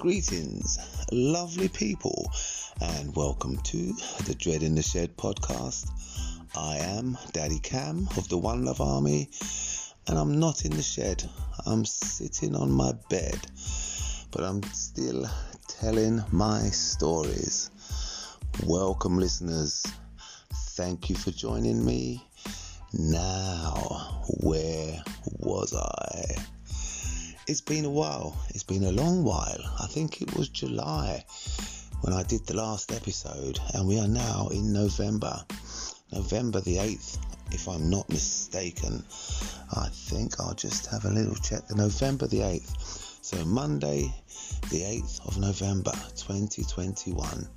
Greetings, lovely people, and welcome to the Dread in the Shed podcast. I am Daddy Cam of the One Love Army, and I'm not in the shed. I'm sitting on my bed, but I'm still telling my stories. Welcome, listeners. Thank you for joining me. Now, where was I? It's been a while. It's been a long while. I think it was July when I did the last episode, and we are now in November. November the 8th, if I'm not mistaken. I think I'll just have a little check. November the 8th. So, Monday, the 8th of November 2021.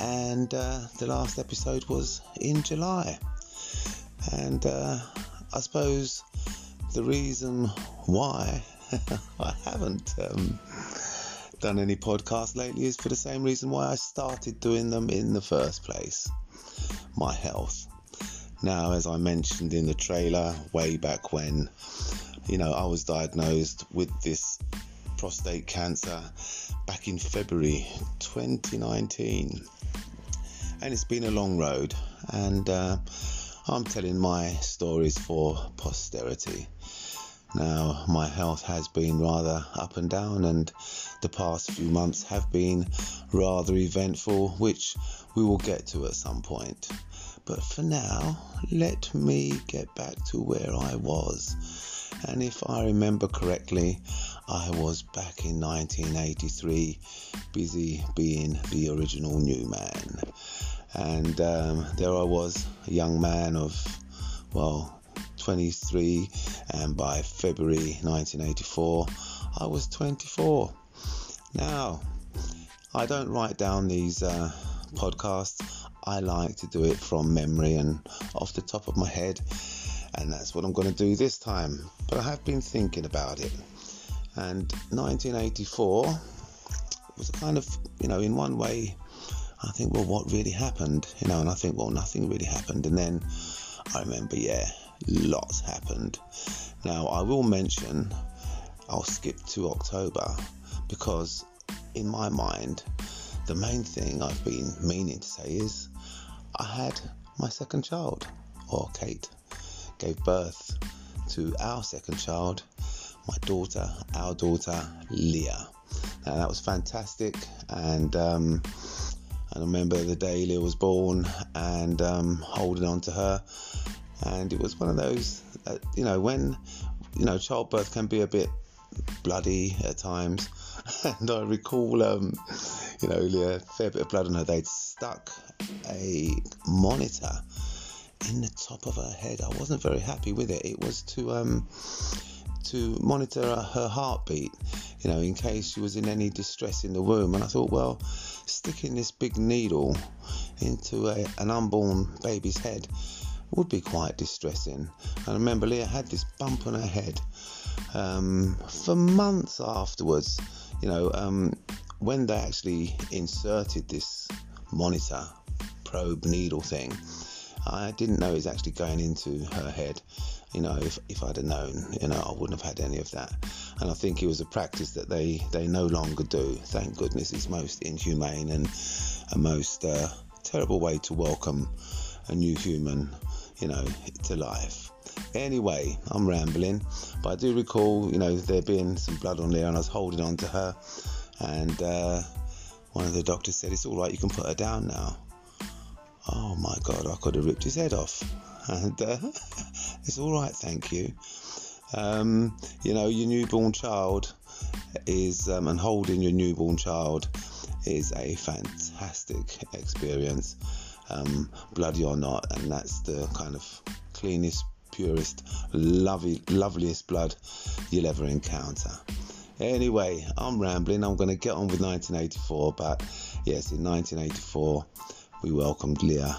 And uh, the last episode was in July. And uh, I suppose the reason why I haven't um, done any podcasts lately is for the same reason why I started doing them in the first place my health. Now, as I mentioned in the trailer way back when, you know, I was diagnosed with this prostate cancer back in February 2019. And it's been a long road, and uh, I'm telling my stories for posterity. Now, my health has been rather up and down, and the past few months have been rather eventful, which we will get to at some point. But for now, let me get back to where I was. And if I remember correctly, I was back in 1983 busy being the original new man. And um, there I was, a young man of, well, 23, and by February 1984, I was 24. Now, I don't write down these uh, podcasts, I like to do it from memory and off the top of my head, and that's what I'm going to do this time. But I have been thinking about it, and 1984 was kind of, you know, in one way, I think, well, what really happened? You know, and I think, well, nothing really happened. And then I remember, yeah, lots happened. Now, I will mention, I'll skip to October because, in my mind, the main thing I've been meaning to say is I had my second child, or Kate, gave birth to our second child, my daughter, our daughter, Leah. Now, that was fantastic, and um, I remember the day Leah was born and um, holding on to her and it was one of those, you know, when you know childbirth can be a bit bloody at times, and I recall, um, you know, a fair bit of blood on her. They'd stuck a monitor in the top of her head. I wasn't very happy with it. It was to um, to monitor her heartbeat, you know, in case she was in any distress in the womb. And I thought, well, sticking this big needle into a, an unborn baby's head would be quite distressing. I remember Leah had this bump on her head um, for months afterwards. You know, um, when they actually inserted this monitor probe needle thing, I didn't know it was actually going into her head. You know, if, if I'd have known, you know, I wouldn't have had any of that. And I think it was a practice that they, they no longer do. Thank goodness it's most inhumane and a most uh, terrible way to welcome a new human you know, to life. Anyway, I'm rambling, but I do recall, you know, there being some blood on there, and I was holding on to her, and uh, one of the doctors said, "It's all right, you can put her down now." Oh my God, I could have ripped his head off, and uh, it's all right, thank you. Um, you know, your newborn child is, um, and holding your newborn child is a fantastic experience um, bloody or not, and that's the kind of cleanest, purest, lovely, loveliest blood you'll ever encounter. Anyway, I'm rambling. I'm going to get on with 1984, but yes, in 1984, we welcomed Leah,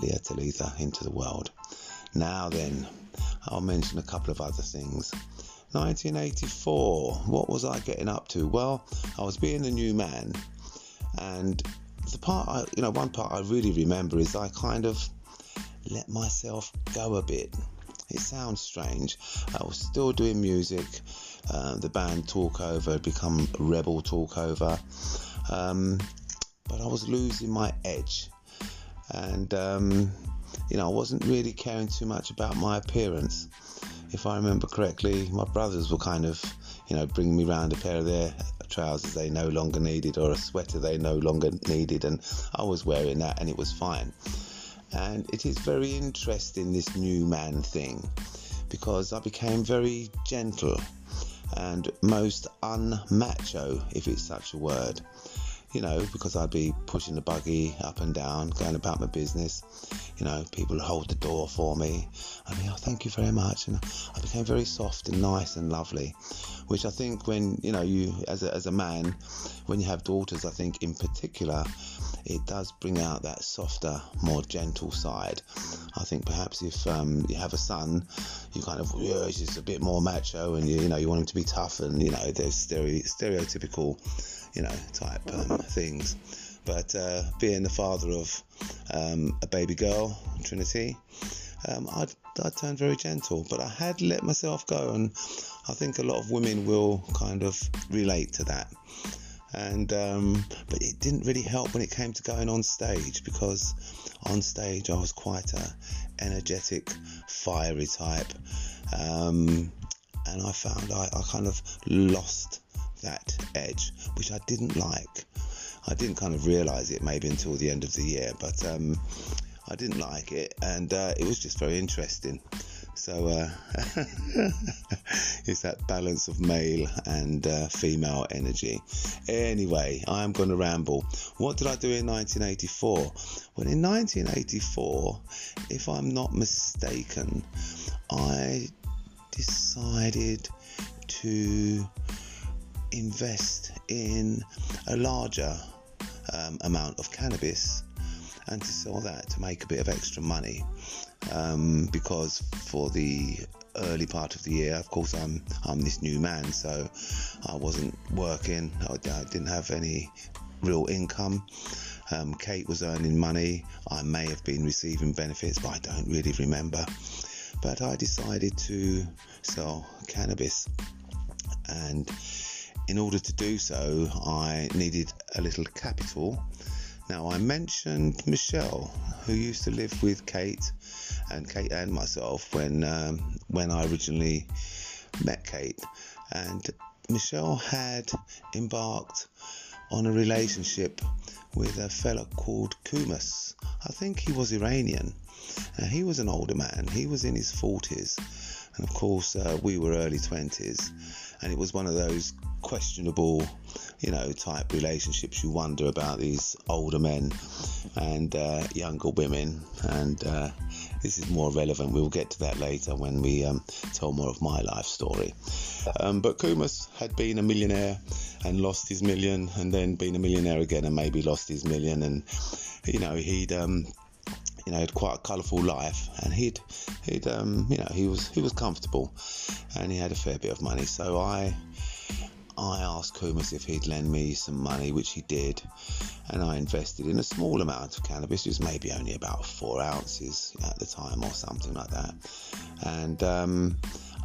Leah Talitha into the world. Now then, I'll mention a couple of other things. 1984, what was I getting up to? Well, I was being a new man, and the part I, you know, one part I really remember is I kind of let myself go a bit. It sounds strange. I was still doing music. Uh, the band Talkover had become Rebel Talkover. Um, but I was losing my edge. And, um, you know, I wasn't really caring too much about my appearance. If I remember correctly, my brothers were kind of, you know, bringing me round a pair of their trousers they no longer needed or a sweater they no longer needed, and I was wearing that and it was fine. And it is very interesting, this new man thing, because I became very gentle and most unmacho, if it's such a word. You know, because I'd be pushing the buggy up and down, going about my business. You know, people hold the door for me. I mean, oh, thank you very much. And I became very soft and nice and lovely, which I think when, you know, you, as a, as a man, when you have daughters, I think in particular, it does bring out that softer, more gentle side. I think perhaps if um, you have a son, you kind of yeah, he's just a bit more macho, and you, you know you want him to be tough, and you know there's stereo- stereotypical, you know type um, things. But uh, being the father of um, a baby girl, Trinity, um, I'd turned very gentle, but I had let myself go, and I think a lot of women will kind of relate to that. And um, but it didn't really help when it came to going on stage because on stage I was quite a energetic, fiery type, um, and I found I, I kind of lost that edge, which I didn't like. I didn't kind of realise it maybe until the end of the year, but um, I didn't like it, and uh, it was just very interesting. So uh, it's that balance of male and uh, female energy. Anyway, I'm going to ramble. What did I do in 1984? Well, in 1984, if I'm not mistaken, I decided to invest in a larger um, amount of cannabis and to sell that to make a bit of extra money um, because for the early part of the year, of course, I'm I'm this new man, so I wasn't working. I, I didn't have any real income. Um, Kate was earning money. I may have been receiving benefits, but I don't really remember. But I decided to sell cannabis, and in order to do so, I needed a little capital. Now, I mentioned Michelle, who used to live with Kate and Kate and myself when um, when I originally met Kate, and Michelle had embarked on a relationship with a fella called Kumas. I think he was Iranian. Uh, he was an older man. He was in his 40s, and of course uh, we were early 20s, and it was one of those questionable, you know, type relationships you wonder about these older men and uh, younger women, and uh, this is more relevant. We'll get to that later when we um, tell more of my life story. Um, but Kumus had been a millionaire and lost his million, and then been a millionaire again and maybe lost his million, and you know he'd um, you know had quite a colourful life, and he'd he'd um, you know he was he was comfortable, and he had a fair bit of money. So I I asked Kumus if he'd lend me some money, which he did, and I invested in a small amount of cannabis. It was maybe only about four ounces at the time, or something like that, and um,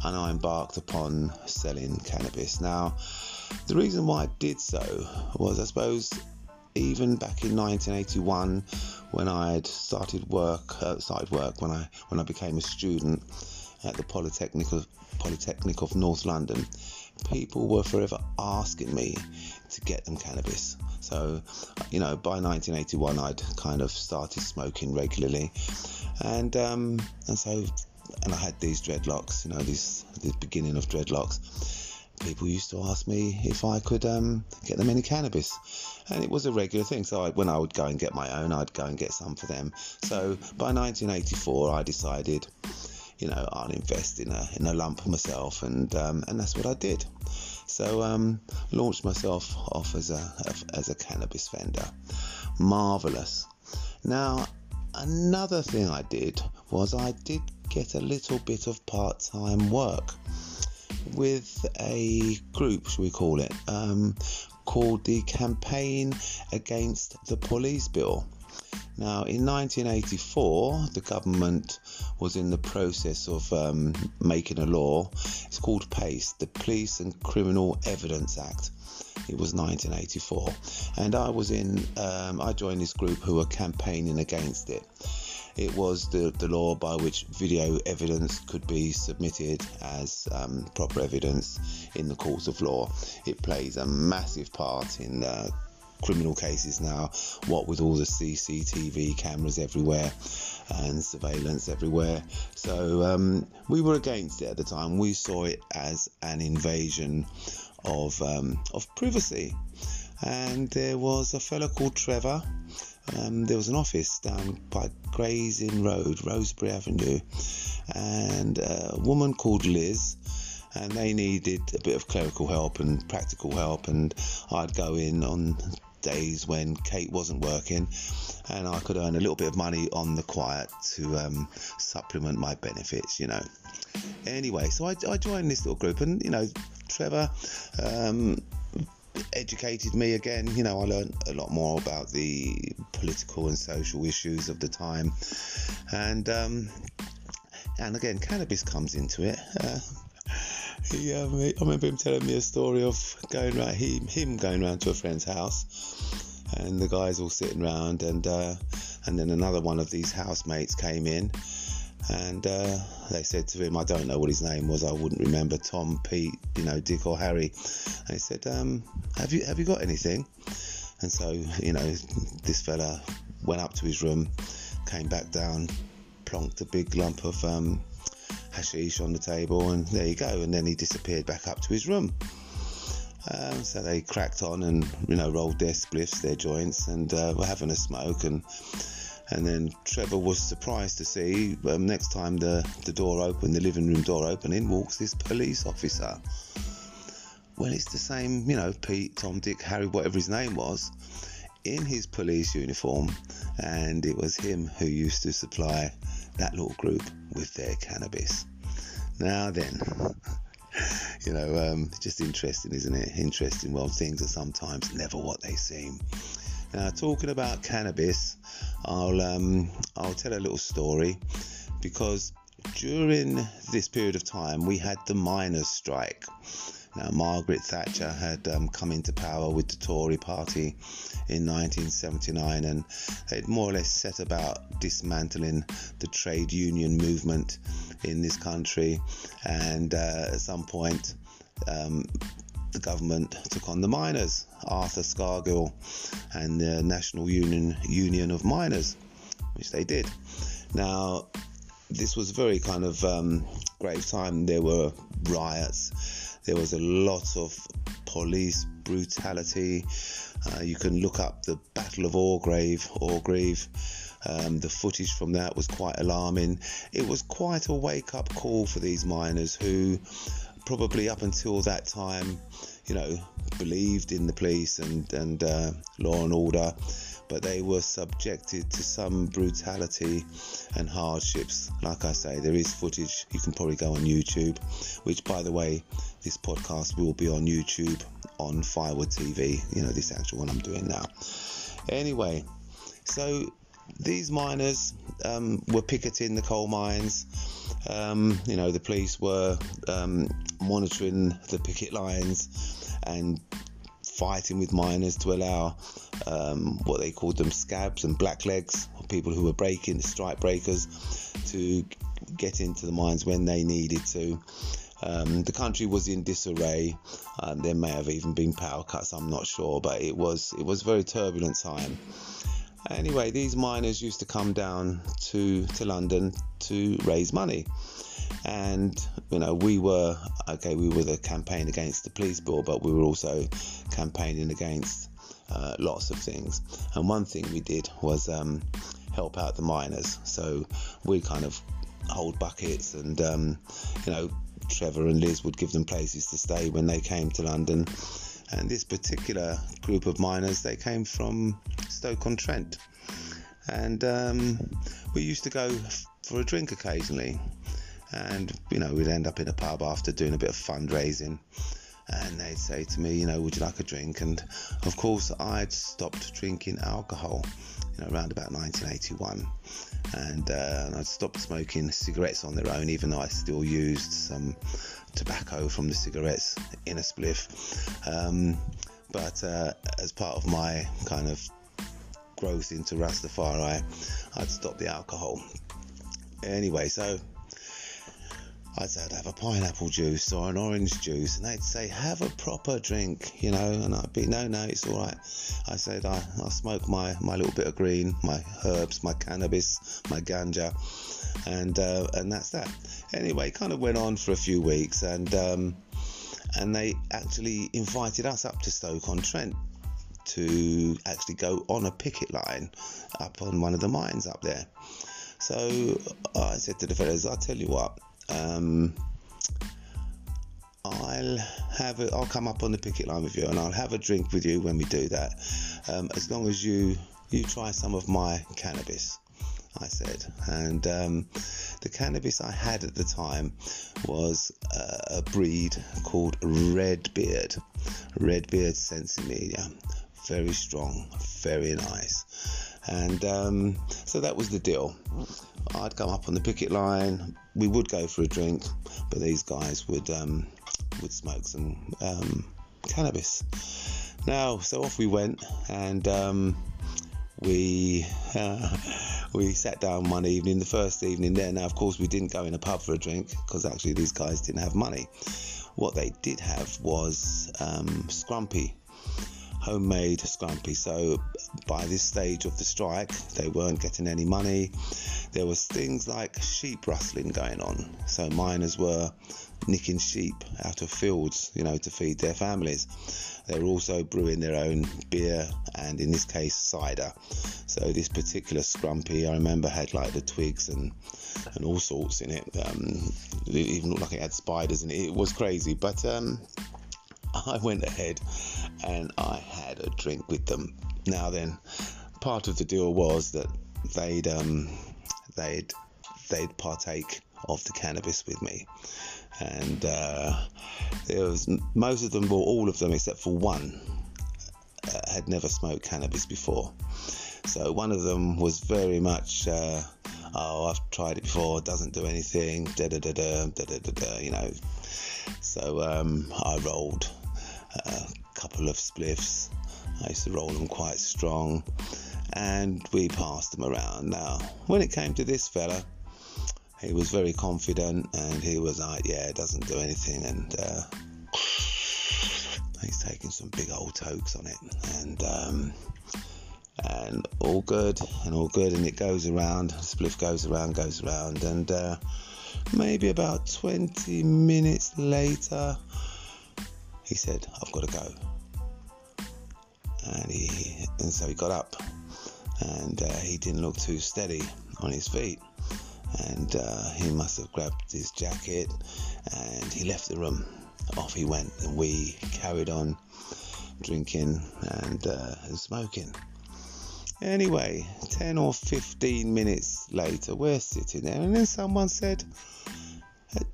and I embarked upon selling cannabis. Now, the reason why I did so was, I suppose, even back in 1981, when I had started work, uh, started work when I when I became a student at the Polytechnic of, Polytechnic of North London people were forever asking me to get them cannabis. So, you know, by 1981, I'd kind of started smoking regularly, and um, and so, and I had these dreadlocks, you know, this the beginning of dreadlocks. People used to ask me if I could um, get them any cannabis, and it was a regular thing. So I, when I would go and get my own, I'd go and get some for them. So by 1984, I decided you know, I'll invest in a in a lump myself, and um, and that's what I did. So um, launched myself off as a as a cannabis vendor. Marvelous. Now, another thing I did was I did get a little bit of part-time work with a group, shall we call it, um, called the Campaign Against the Police Bill. Now, in 1984, the government was in the process of um, making a law. It's called PACE, the Police and Criminal Evidence Act. It was 1984, and I was in. Um, I joined this group who were campaigning against it. It was the, the law by which video evidence could be submitted as um, proper evidence in the courts of law. It plays a massive part in uh, criminal cases now, what with all the CCTV cameras everywhere and surveillance everywhere. So um, we were against it at the time. We saw it as an invasion of um, of privacy. And there was a fellow called Trevor. Um, there was an office down by Gray's Inn Road, Rosebery Avenue, and a woman called Liz and they needed a bit of clerical help and practical help and I'd go in on days when Kate wasn't working, and I could earn a little bit of money on the quiet to um, supplement my benefits, you know. Anyway, so I, I, joined this little group, and you know, Trevor um, educated me again. You know, I learned a lot more about the political and social issues of the time, and um, and again, cannabis comes into it. Uh, he, um, I remember him telling me a story of going around, him, him going round to a friend's house, and the guys all sitting around, and uh, and then another one of these housemates came in, and uh, they said to him, I don't know what his name was, I wouldn't remember, Tom, Pete, you know, Dick or Harry. They said, um, have you have you got anything? And so, you know, this fella went up to his room, came back down, plonked a big lump of um, hashish on the table, and there you go. And then he disappeared back up to his room. Um, so they cracked on and you know rolled their spliffs, their joints, and uh, were having a smoke. And and then Trevor was surprised to see um, next time the the door opened, the living room door opened, in walks this police officer. Well, it's the same, you know, Pete, Tom, Dick, Harry, whatever his name was, in his police uniform, and it was him who used to supply that little group with their cannabis. Now then, you know, um, just interesting, isn't it? Interesting. Well, things are sometimes never what they seem. Now, talking about cannabis, I'll um, I'll tell a little story because during this period of time we had the miners' strike. Now, Margaret Thatcher had um, come into power with the Tory party in 1979 and they'd more or less set about dismantling the trade union movement in this country. And uh, at some point, um, the government took on the miners, Arthur Scargill and the National Union Union of Miners, which they did. Now, this was very kind of um, grave time. There were riots there was a lot of police brutality. Uh, you can look up the Battle of Orgrave. Orgrave. Um, the footage from that was quite alarming. It was quite a wake up call for these miners who, probably up until that time, you know, believed in the police and, and uh, law and order but they were subjected to some brutality and hardships. Like I say, there is footage. You can probably go on YouTube, which, by the way, this podcast will be on YouTube on Firewood TV. You know, this actual one I'm doing now. Anyway, so these miners um, were picketing the coal mines. Um, you know, the police were um, monitoring the picket lines and fighting with miners to allow um, what they called them scabs and blacklegs, people who were breaking, strike breakers, to get into the mines when they needed to. Um, the country was in disarray. Um, there may have even been power cuts. I'm not sure, but it was it was a very turbulent time. Anyway, these miners used to come down to to London to raise money. And you know we were okay we were the campaign against the police bill but we were also campaigning against uh, lots of things. And one thing we did was um, help out the miners. So we kind of hold buckets and um, you know Trevor and Liz would give them places to stay when they came to London and this particular group of miners they came from Stoke-on-Trent. And um, we used to go for a drink occasionally. And you know we'd end up in a pub after doing a bit of fundraising. And they'd say to me, you know, would you like a drink? And of course, I'd stopped drinking alcohol, you know, around about 1981, and, uh, and I'd stopped smoking cigarettes on their own, even though I still used some tobacco from the cigarettes in a spliff. Um, but uh, as part of my kind of growth into Rastafari, I'd stopped the alcohol. Anyway, so I'd say I'd have a pineapple juice or an orange juice, and they'd say, have a proper drink, you know, and I'd be, no, no, it's all right. I said, I, I smoke my, my little bit of green, my herbs, my cannabis, my ganja, and uh, and that's that. Anyway, kind of went on for a few weeks, and um, and they actually invited us up to Stoke on Trent to actually go on a picket line up on one of the mines up there. So I said to the fellas, I'll tell you what, um, I'll have a, I'll come up on the picket line with you and I'll have a drink with you when we do that. Um, as long as you you try some of my cannabis, I said. And um, the cannabis I had at the time was uh, a breed called Red Beard, Redbeard, Redbeard Sensimilla. Very strong, very nice. And um, so that was the deal. I'd come up on the picket line. We would go for a drink, but these guys would um, would smoke some um, cannabis. Now, so off we went, and um, we uh, we sat down one evening. The first evening there. Now, of course, we didn't go in a pub for a drink because actually these guys didn't have money. What they did have was um, scrumpy homemade scrumpy. So by this stage of the strike, they weren't getting any money. There was things like sheep rustling going on. So miners were nicking sheep out of fields, you know, to feed their families. They were also brewing their own beer and, in this case, cider. So this particular scrumpy, I remember, had like the twigs and and all sorts in it. Um, it even looked like it had spiders in it. It was crazy, but um, I went ahead and I had a drink with them. Now then, part of the deal was that they'd um, they'd they'd partake of the cannabis with me, and uh, was most of them, or all of them except for one, uh, had never smoked cannabis before. So one of them was very much, uh, oh, I've tried it before, doesn't do anything, da da da da da da da, you know. So um, I rolled a couple of spliffs. I used to roll them quite strong, and we passed them around. Now, when it came to this fella, he was very confident, and he was like, "Yeah, doesn't do anything," and uh, he's taking some big old tokes on it, and um, and all good, and all good, and it goes around. Spliff goes around, goes around, and uh, maybe about 20 minutes later, he said, I've got to go. And he and so he got up and uh, he didn't look too steady on his feet. And uh, he must have grabbed his jacket and he left the room. Off he went, and we carried on drinking and, uh, and smoking. Anyway, 10 or 15 minutes later, we're sitting there, and then someone said,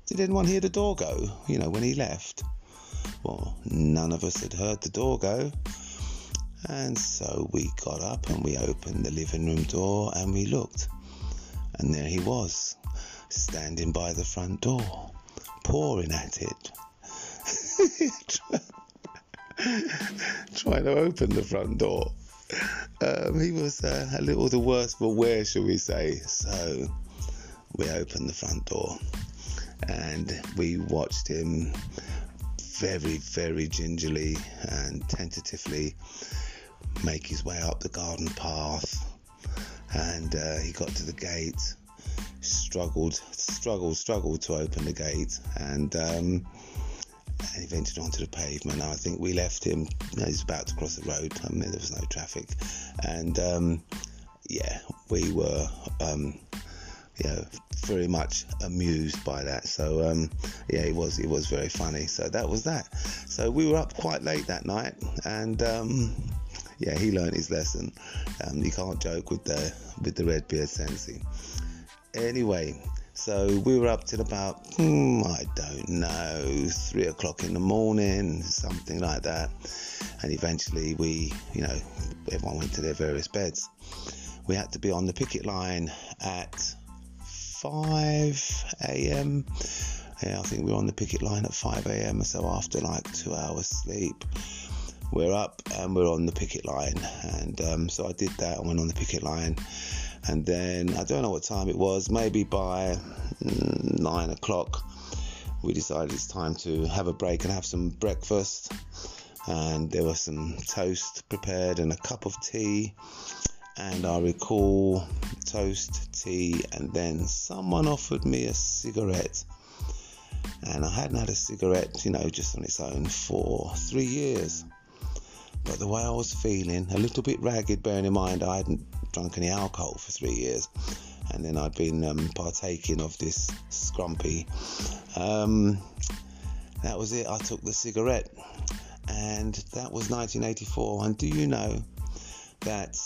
Did anyone hear the door go? You know, when he left. Well, none of us had heard the door go. And so we got up and we opened the living room door and we looked. And there he was, standing by the front door, pouring at it. Trying to open the front door. Um, he was uh, a little the worse for wear, shall we say. So we opened the front door and we watched him very, very gingerly and tentatively make his way up the garden path. And uh, he got to the gate, struggled, struggled, struggled to open the gate, and um, and he ventured onto the pavement. I think we left him. You know, he's about to cross the road. I mean, there was no traffic, and um, yeah, we were um, you know, very much amused by that. So um, yeah, it was it was very funny. So that was that. So we were up quite late that night, and um, yeah, he learned his lesson. Um, you can't joke with the with the red beard sensi. Anyway, So we were up till about, hmm, I don't know, three o'clock in the morning, something like that. And eventually we, you know, everyone went to their various beds. We had to be on the picket line at 5 a.m. Yeah, I think we were on the picket line at 5 a.m. So after like two hours sleep, we're up and we're on the picket line. And um, so I did that. I went on the picket line and then I don't know what time it was, maybe by mm, nine o'clock, we decided it's time to have a break and have some breakfast. And there was some toast prepared and a cup of tea. And I recall toast, tea, and then someone offered me a cigarette. And I hadn't had a cigarette, you know, just on its own for three years. But the way I was feeling, a little bit ragged, bearing in mind I hadn't drunk any alcohol for three years, and then I'd been um, partaking of this scrumpy. Um, that was it. I took the cigarette, and that was 1984. And do you know that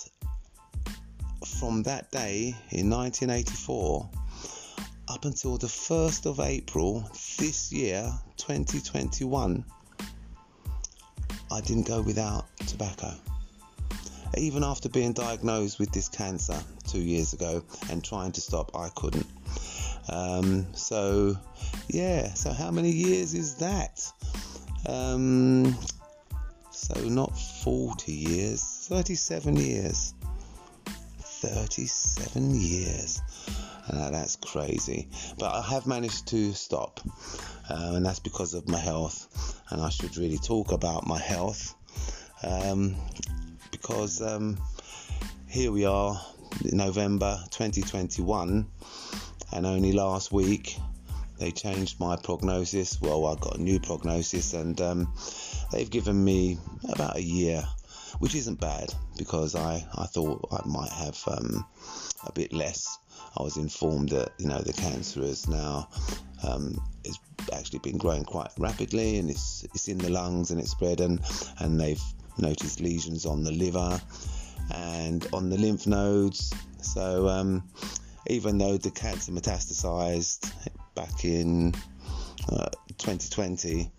from that day in 1984 up until the 1st of April this year, 2021, I didn't go without tobacco even after being diagnosed with this cancer two years ago and trying to stop, I couldn't. Um, so, yeah, so how many years is that? Um, so, not 40 years, 37 years. 37 years. Uh, that's crazy. But I have managed to stop, uh, and that's because of my health. And I should really talk about my health. Um, because um, here we are, November 2021, and only last week they changed my prognosis. Well, I got a new prognosis, and um, they've given me about a year, which isn't bad because I, I thought I might have um, a bit less. I was informed that you know the cancer is now um, actually been growing quite rapidly and it's it's in the lungs and it's spread and and they've noticed lesions on the liver and on the lymph nodes. So um, even though the cancer metastasized back in uh, 2020,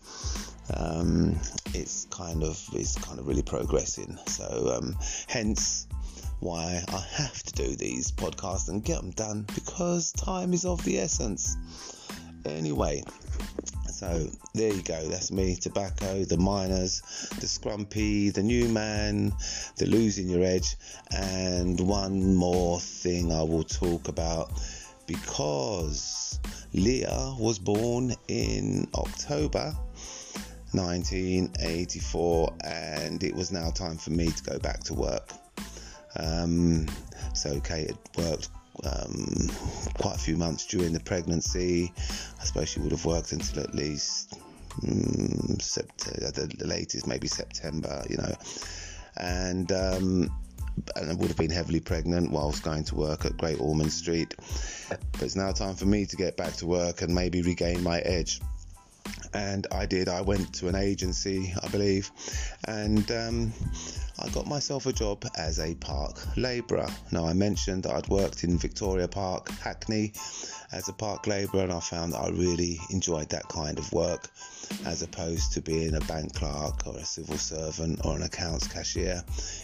um, it's kind of it's kind of really progressing. So um, hence why I have to do these podcasts and get them done because time is of the essence. Anyway, so there you go. That's me. Tobacco, the miners, the scrumpy, the new man, the losing your edge, and one more thing I will talk about because Leah was born in October 1984, and it was now time for me to go back to work. Um, so Kate had worked um, quite a few months during the pregnancy. I suppose she would have worked until at least um, September, the latest maybe September, you know, and um, and would have been heavily pregnant whilst going to work at Great Ormond Street. But it's now time for me to get back to work and maybe regain my edge. And I did. I went to an agency, I believe, and um, I got myself a job as a park labourer. Now, I mentioned I'd worked in Victoria Park, Hackney, as a park labourer, and I found that I really enjoyed that kind of work as opposed to being a bank clerk or a civil servant or an accounts cashier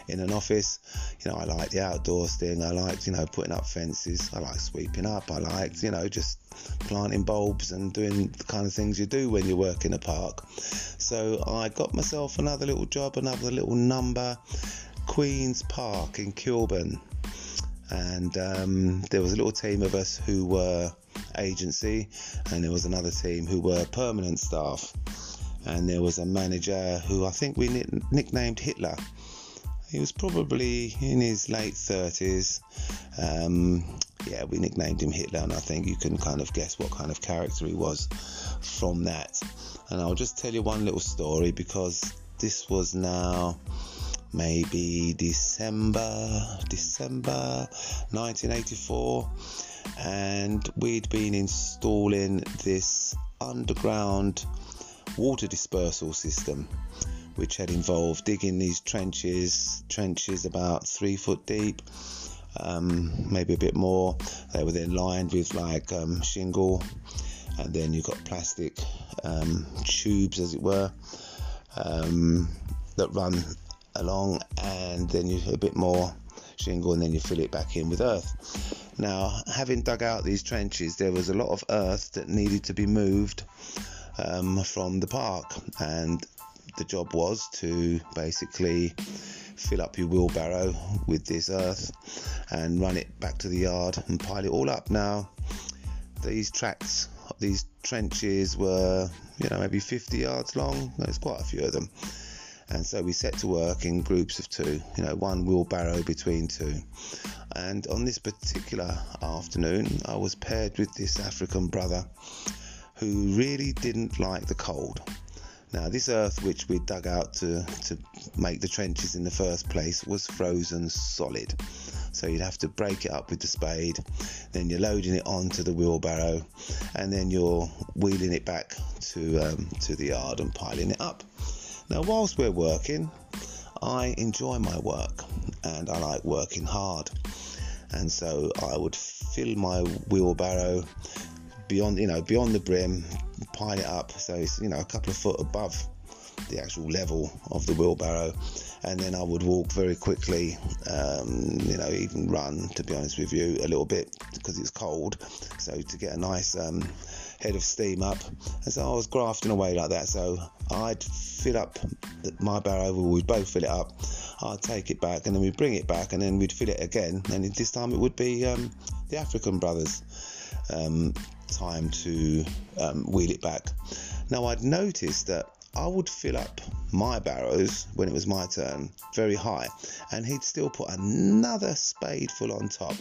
in an office. You know, I liked the outdoors thing, I liked, you know, putting up fences, I liked sweeping up, I liked, you know, just planting bulbs and doing the kind of things you do when you work in a park. So I got myself another little job, another little number, Queen's Park in Kilburn. And um, there was a little team of us who were agency, and there was another team who were permanent staff. And there was a manager who I think we nicknamed Hitler. He was probably in his late 30s. Um, yeah, we nicknamed him Hitler, and I think you can kind of guess what kind of character he was from that. And I'll just tell you one little story because this was now maybe December, December 1984, and we'd been installing this underground water dispersal system which had involved digging these trenches, trenches about three foot deep, um, maybe a bit more. They were then lined with like um, shingle, and then you've got plastic um, tubes, as it were, um, that run along, and then you a bit more shingle, and then you fill it back in with earth. Now, having dug out these trenches, there was a lot of earth that needed to be moved um, from the park, and the job was to basically fill up your wheelbarrow with this earth and run it back to the yard and pile it all up. Now, these tracks, these trenches were, you know, maybe 50 yards long. There's quite a few of them. And so we set to work in groups of two, you know, one wheelbarrow between two. And on this particular afternoon, I was paired with this African brother who really didn't like the cold. Now, this earth which we dug out to, to make the trenches in the first place was frozen solid. So you'd have to break it up with the spade, then you're loading it onto the wheelbarrow, and then you're wheeling it back to um, to the yard and piling it up. Now, whilst we're working, I enjoy my work and I like working hard, and so I would fill my wheelbarrow beyond you know beyond the brim pile it up so it's you know a couple of foot above the actual level of the wheelbarrow. And then I would walk very quickly um, you know even run to be honest with you a little bit because it's cold. So to get a nice um, head of steam up. And so I was grafting away like that so I'd fill up my barrow we'd both fill it up. I'd take it back and then we'd bring it back and then we'd fill it again. And this time it would be um, the African brothers um, time to um, wheel it back. Now, I'd noticed that I would fill up my barrows when it was my turn very high, and he'd still put another spadeful on top,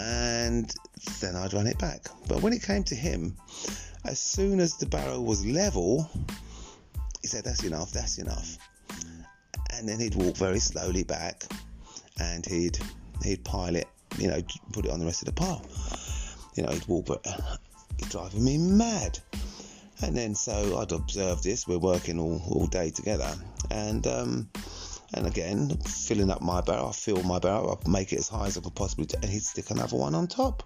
and then I'd run it back. But when it came to him, as soon as the barrel was level, he said, That's enough, that's enough. And then he'd walk very slowly back and he'd he'd pile it, you know, put it on the rest of the pile you know, he'd walk, but he's driving me mad. And then so I'd observe this. We're working all, all day together, and um, and again filling up my barrel. I fill my barrel. I make it as high as I could possibly, do, and he'd stick another one on top,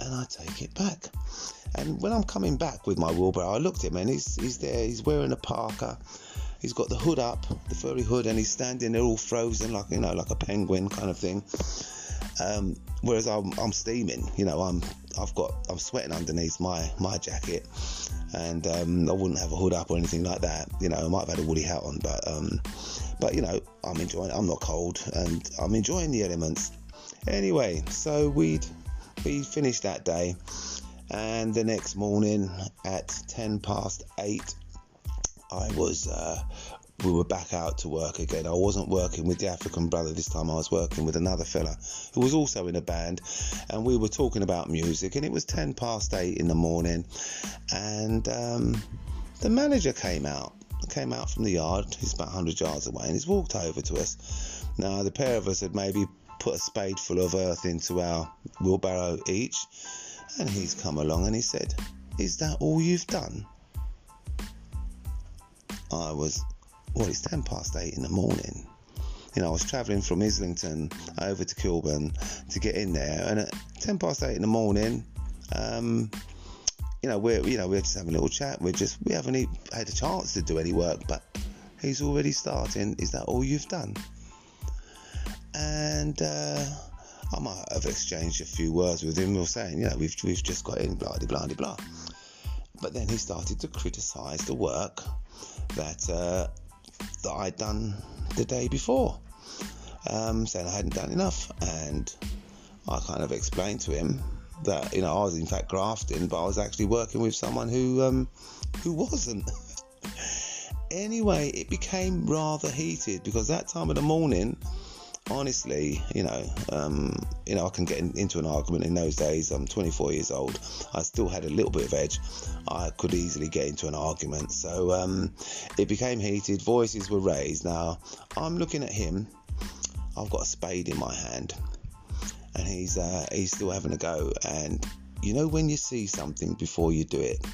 and I take it back. And when I'm coming back with my wheelbarrow, I looked at him, and he's he's there. He's wearing a parka. He's got the hood up, the furry hood, and he's standing there all frozen, like you know, like a penguin kind of thing. Um, whereas I'm, I'm steaming, you know, I'm I've got I'm sweating underneath my my jacket, and um, I wouldn't have a hood up or anything like that. You know, I might have had a woolly hat on, but um, but you know, I'm enjoying. I'm not cold, and I'm enjoying the elements. Anyway, so we'd we finished that day, and the next morning at ten past eight, I was uh, we were back out to work again. I wasn't working with the African brother this time, I was working with another fella who was also in a band, and we were talking about music. And it was 10 past 8 in the morning, and um, the manager came out. Came out from the yard, he's about 100 yards away, and he's walked over to us. Now, the pair of us had maybe put a spade full of earth into our wheelbarrow each, and he's come along and he said, Is that all you've done? I was well, it's 10 past 8 in the morning. You know, I was travelling from Islington over to Kilburn to get in there, and at 10 past 8 in the morning, um, you know, we're you know we're just having a little chat. We're just we haven't even had a chance to do any work, but he's already starting. Is that all you've done? And uh, I might have exchanged a few words with him, or saying, you know, we've we've just got in, blah blah blah blah. But then he started to criticise the work that uh, that I'd done the day before, um, saying I hadn't done enough. And I kind of explained to him that you know I was in fact grafting, but I was actually working with someone who um, who wasn't. anyway, it became rather heated because that time of the morning honestly, you know, um, you know, I can get in, into an argument in those days. I'm 24 years old. I still had a little bit of edge. I could easily get into an argument. So um, it became heated. Voices were raised. Now I'm looking at him. I've got a spade in my hand, and he's uh, he's still having a go. And you know when you see something before you do it.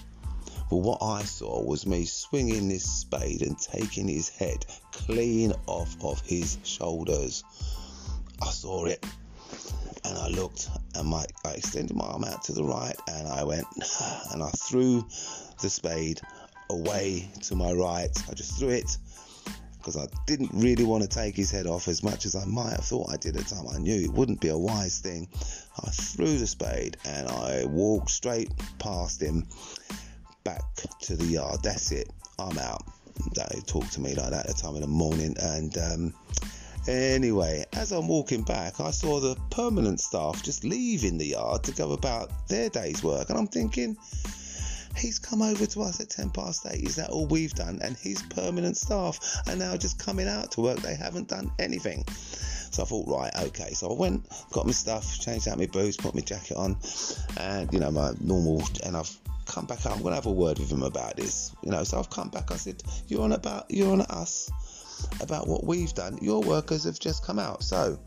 Well, what I saw was me swinging this spade and taking his head clean off of his shoulders. I saw it and I looked and my I extended my arm out to the right and I went and I threw the spade away to my right. I just threw it because I didn't really want to take his head off as much as I might have thought I did at the time. I knew it wouldn't be a wise thing. I threw the spade and I walked straight past him back to the yard. That's it. I'm out. They talked to me like that at the time in the morning and um, Anyway, as I'm walking back, I saw the permanent staff just leaving the yard to go about their day's work, and I'm thinking, he's come over to us at 10 past 8. Is that all we've done? And his permanent staff are now just coming out to work. They haven't done anything. So I thought, right, okay. So I went, got my stuff, changed out my boots, put my jacket on, and you know, my normal, and I've come back. I'm gonna have a word with him about this, you know. So I've come back. I said, "You're on about, you're on us about what we've done. Your workers have just come out. So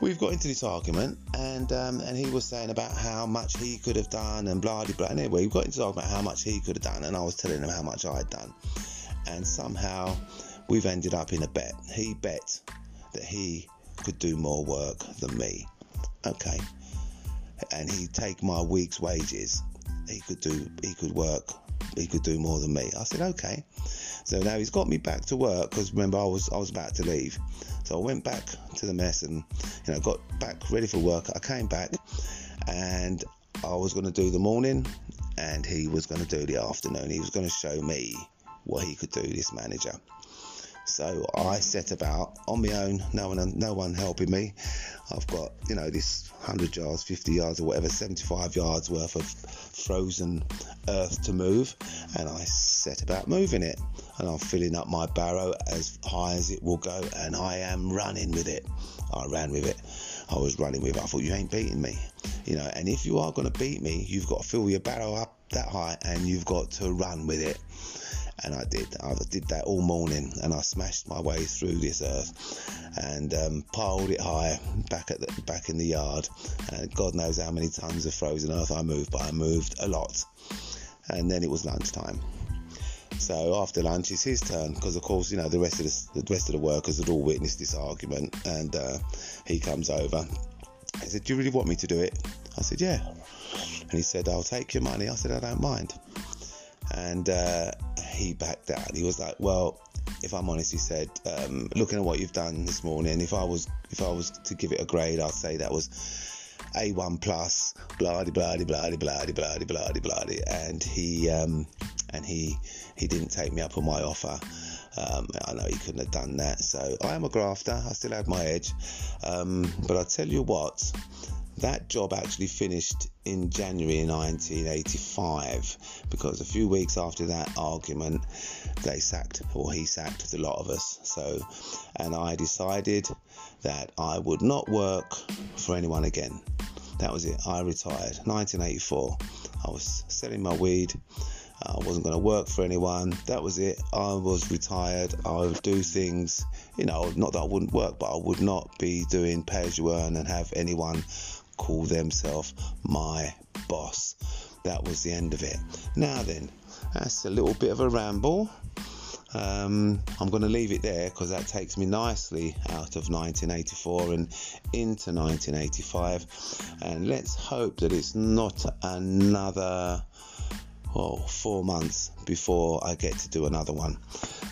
we've got into this argument, and um, and he was saying about how much he could have done, and blah blah blah. Anyway, we got into argument about how much he could have done, and I was telling him how much I had done, and somehow we've ended up in a bet. He bet that he could do more work than me. Okay, and he'd take my week's wages. He could do. He could work. He could do more than me. I said okay. So now he's got me back to work because remember I was I was about to leave. So I went back to the mess and you know got back ready for work. I came back and I was going to do the morning and he was going to do the afternoon. He was going to show me what he could do. This manager. So I set about on my own, no one, no one helping me. I've got, you know, this 100 yards, 50 yards, or whatever, 75 yards worth of frozen earth to move, and I set about moving it. And I'm filling up my barrow as high as it will go, and I am running with it. I ran with it. I was running with it. I thought, you ain't beating me. You know, and if you are going to beat me, you've got to fill your barrow up that high and you've got to run with it and I did. I did that all morning, and I smashed my way through this earth and um, piled it high back at the, back in the yard. And God knows how many tons of frozen earth I moved, but I moved a lot. And then it was lunchtime. So after lunch, it's his turn because, of course, you know the rest of the, the rest of the workers had all witnessed this argument, and uh, he comes over. He said, "Do you really want me to do it?" I said, "Yeah." And he said, "I'll take your money." I said, "I don't mind." And uh, he backed out. He was like, "Well, if I'm honest," he said, um, "looking at what you've done this morning, if I was if I was to give it a grade, I'd say that was A1 plus, blah de blah de blah de blah de blah blah blah." And he um, and he he didn't take me up on my offer. Um, I know he couldn't have done that. So I am a grafter. I still have my edge. Um, but I tell you what, that job actually finished in January 1985 because a few weeks after that argument, they sacked, or he sacked the lot of us. So, and I decided that I would not work for anyone again. That was it. I retired. 1984. I was selling my weed. I wasn't going to work for anyone. That was it. I was retired. I would do things, you know, not that I wouldn't work, but I would not be doing pay as you earn and have anyone call themselves my boss. That was the end of it. Now then, that's a little bit of a ramble. Um, I'm going to leave it there because that takes me nicely out of 1984 and into 1985. And let's hope that it's not another well, four months before I get to do another one.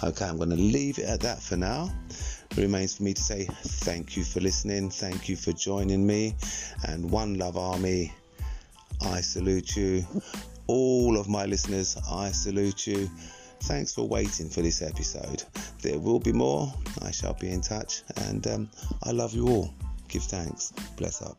Okay, I'm going to leave it at that for now. Remains for me to say thank you for listening, thank you for joining me, and One Love Army, I salute you. All of my listeners, I salute you. Thanks for waiting for this episode. There will be more. I shall be in touch, and um, I love you all. Give thanks. Bless up.